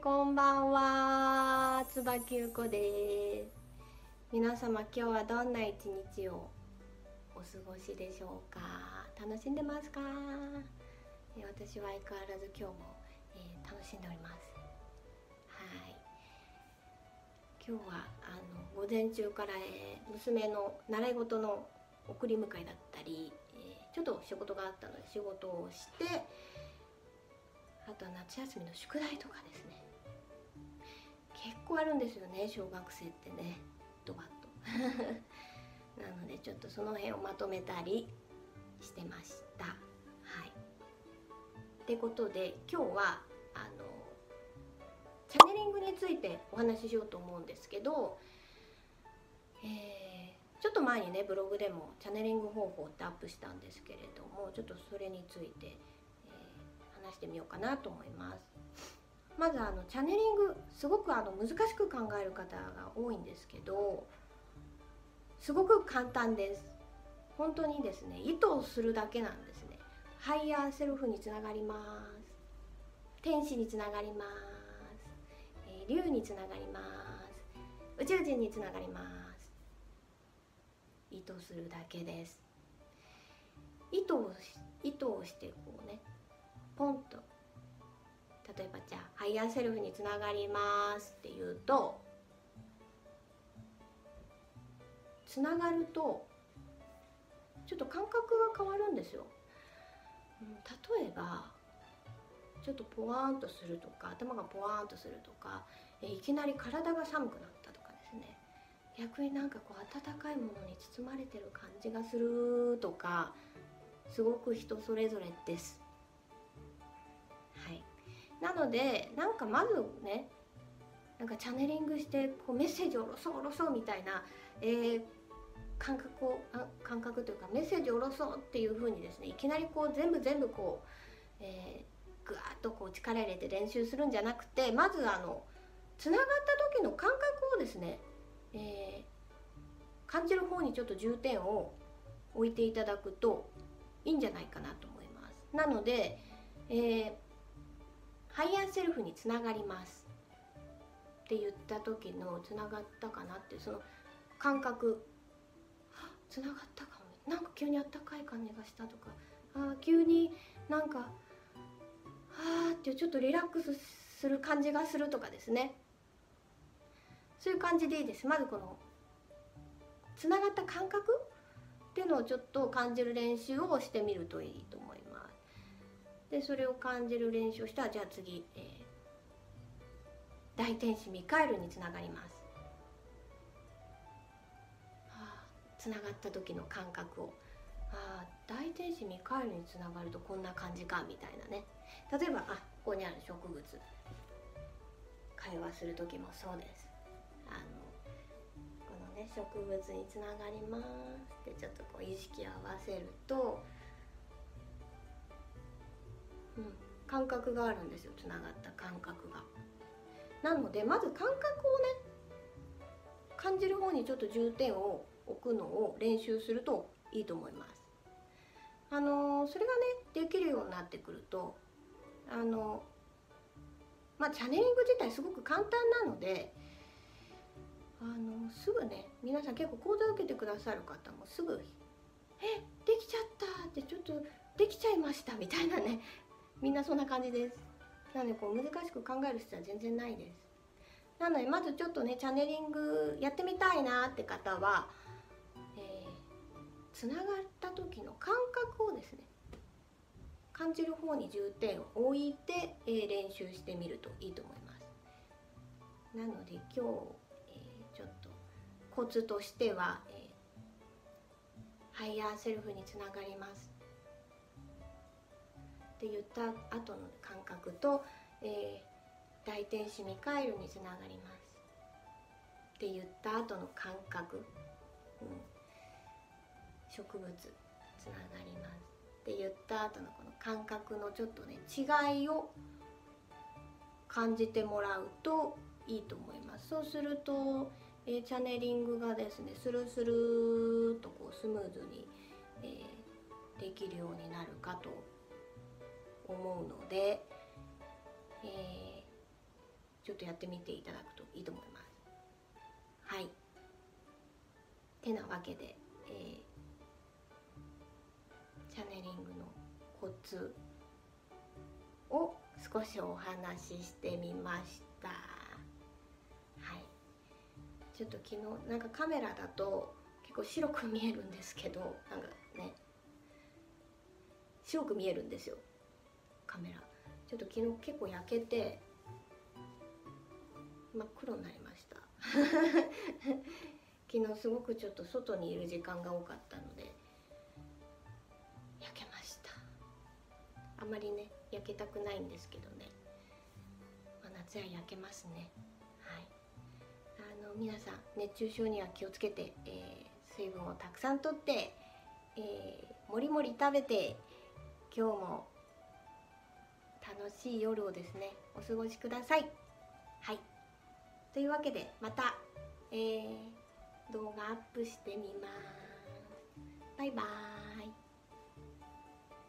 こんばんは。椿ゆこです。皆様今日はどんな一日をお過ごしでしょうか？楽しんでますか？私は相変わらず今日も、えー楽しんでおります。はい。今日はあの午前中から、えー娘の習い事の送り迎えだったり、えーちょっと仕事があったので仕事をしてあとは夏休みの宿題とかですね。結構あるんですよね小学生ってねドバッと。なのでちょっとその辺をまとめたりしてました。はい。ってことで今日はあのチャネリングについてお話ししようと思うんですけど、えーちょっと前にねブログでもチャネリング方法ってアップしたんですけれどもちょっとそれについて、えー話してみようかなと思います。まずあのチャネリングすごくあの難しく考える方が多いんですけどすごく簡単です。本当にですね意図をするだけなんですね。ハイヤーセルフにつながります。天使につながります、えー竜につながります。宇宙人につながります。意図するだけです。意図をし意図をしてこうねポンと例えばじゃあハイヤーセルフにつながりますって言うとつながるとちょっと感覚が変わるんですよ、例えばちょっとポワーンとするとか頭がポワーンとするとかいきなり体が寒くなったとかですね。逆になんかこう温かいものに包まれてる感じがするとかすごく人それぞれです。なのでなんかまずねなんかチャネリングしてこうメッセージを下ろそう下ろそうみたいな、えー感覚をあ感覚というかメッセージを下ろそうっていう風にですねいきなりこう全部全部こう、えー、ぐわっとこう力入れて練習するんじゃなくてまずあのつながった時の感覚をですね、えー感じる方にちょっと重点を置いていただくといいんじゃないかなと思います。なので、えーハイヤーセルフにつながります。って言った時のつながったかなっていうその感覚。あつながったかも。なんか急にあったかい感じがしたとか。あー急になんかあーっていうちょっとリラックスする感じがするとかですね。そういう感じでいいです。まずこのつながった感覚っていうのをちょっと感じる練習をしてみるといいと思います。でそれを感じる練習をしたらじゃあ次、えー大天使ミカエルにつながります。あーつながった時の感覚を。あー大天使ミカエルにつながるとこんな感じかみたいなね。例えばあここにある植物会話する時もそうです。あのこのね植物につながりますってちょっとこう意識を合わせると、うん、感覚があるんですよつながった感覚が。なのでまず感覚をね感じる方にちょっと重点を置くのを練習するといいと思います。あのそれがねできるようになってくるとあのまあチャネリング自体すごく簡単なのであのすぐね皆さん結構講座受けてくださる方もすぐ「えできちゃった!」ってちょっとできちゃいましたみたいなねみんなそんな感じです。なのでこう難しく考える必要は全然ないです。なのでまずちょっとねチャネリングやってみたいなって方は、えーがった時の感覚をですね感じる方に重点を置いて、えー練習してみるといいと思います。なので今日、えーちょっとコツとしては、えーハイヤーセルフにつながりますって言った後の感覚と、えー大天使ミカエルにつながります。って言った後の感覚、うん、植物つながります。って言った後のこの感覚のちょっとね違いを感じてもらうといいと思います。そうすると、えーチャネリングがですねスルスルっとこうスムーズに、えーできるようになるかと思うので、えーちょっとやってみていただくといいと思います。はい。てなわけで、えー、チャネリングのコツを少しお話ししてみました。はい。ちょっと昨日なんかカメラだと結構白く見えるんですけどなんかね白く見えるんですよ。カメラ。ちょっと昨日結構焼けて真っ黒になりました。昨日すごくちょっと外にいる時間が多かったので焼けました。あまりね焼けたくないんですけどね、まあ、夏は焼けますね。はい。あの皆さん熱中症には気をつけて、えー、水分をたくさんとって、えー、もりもり食べて今日も楽しい夜をですねお過ごしください。はい。というわけでまた、えー、動画アップしてみます。バイバーイ。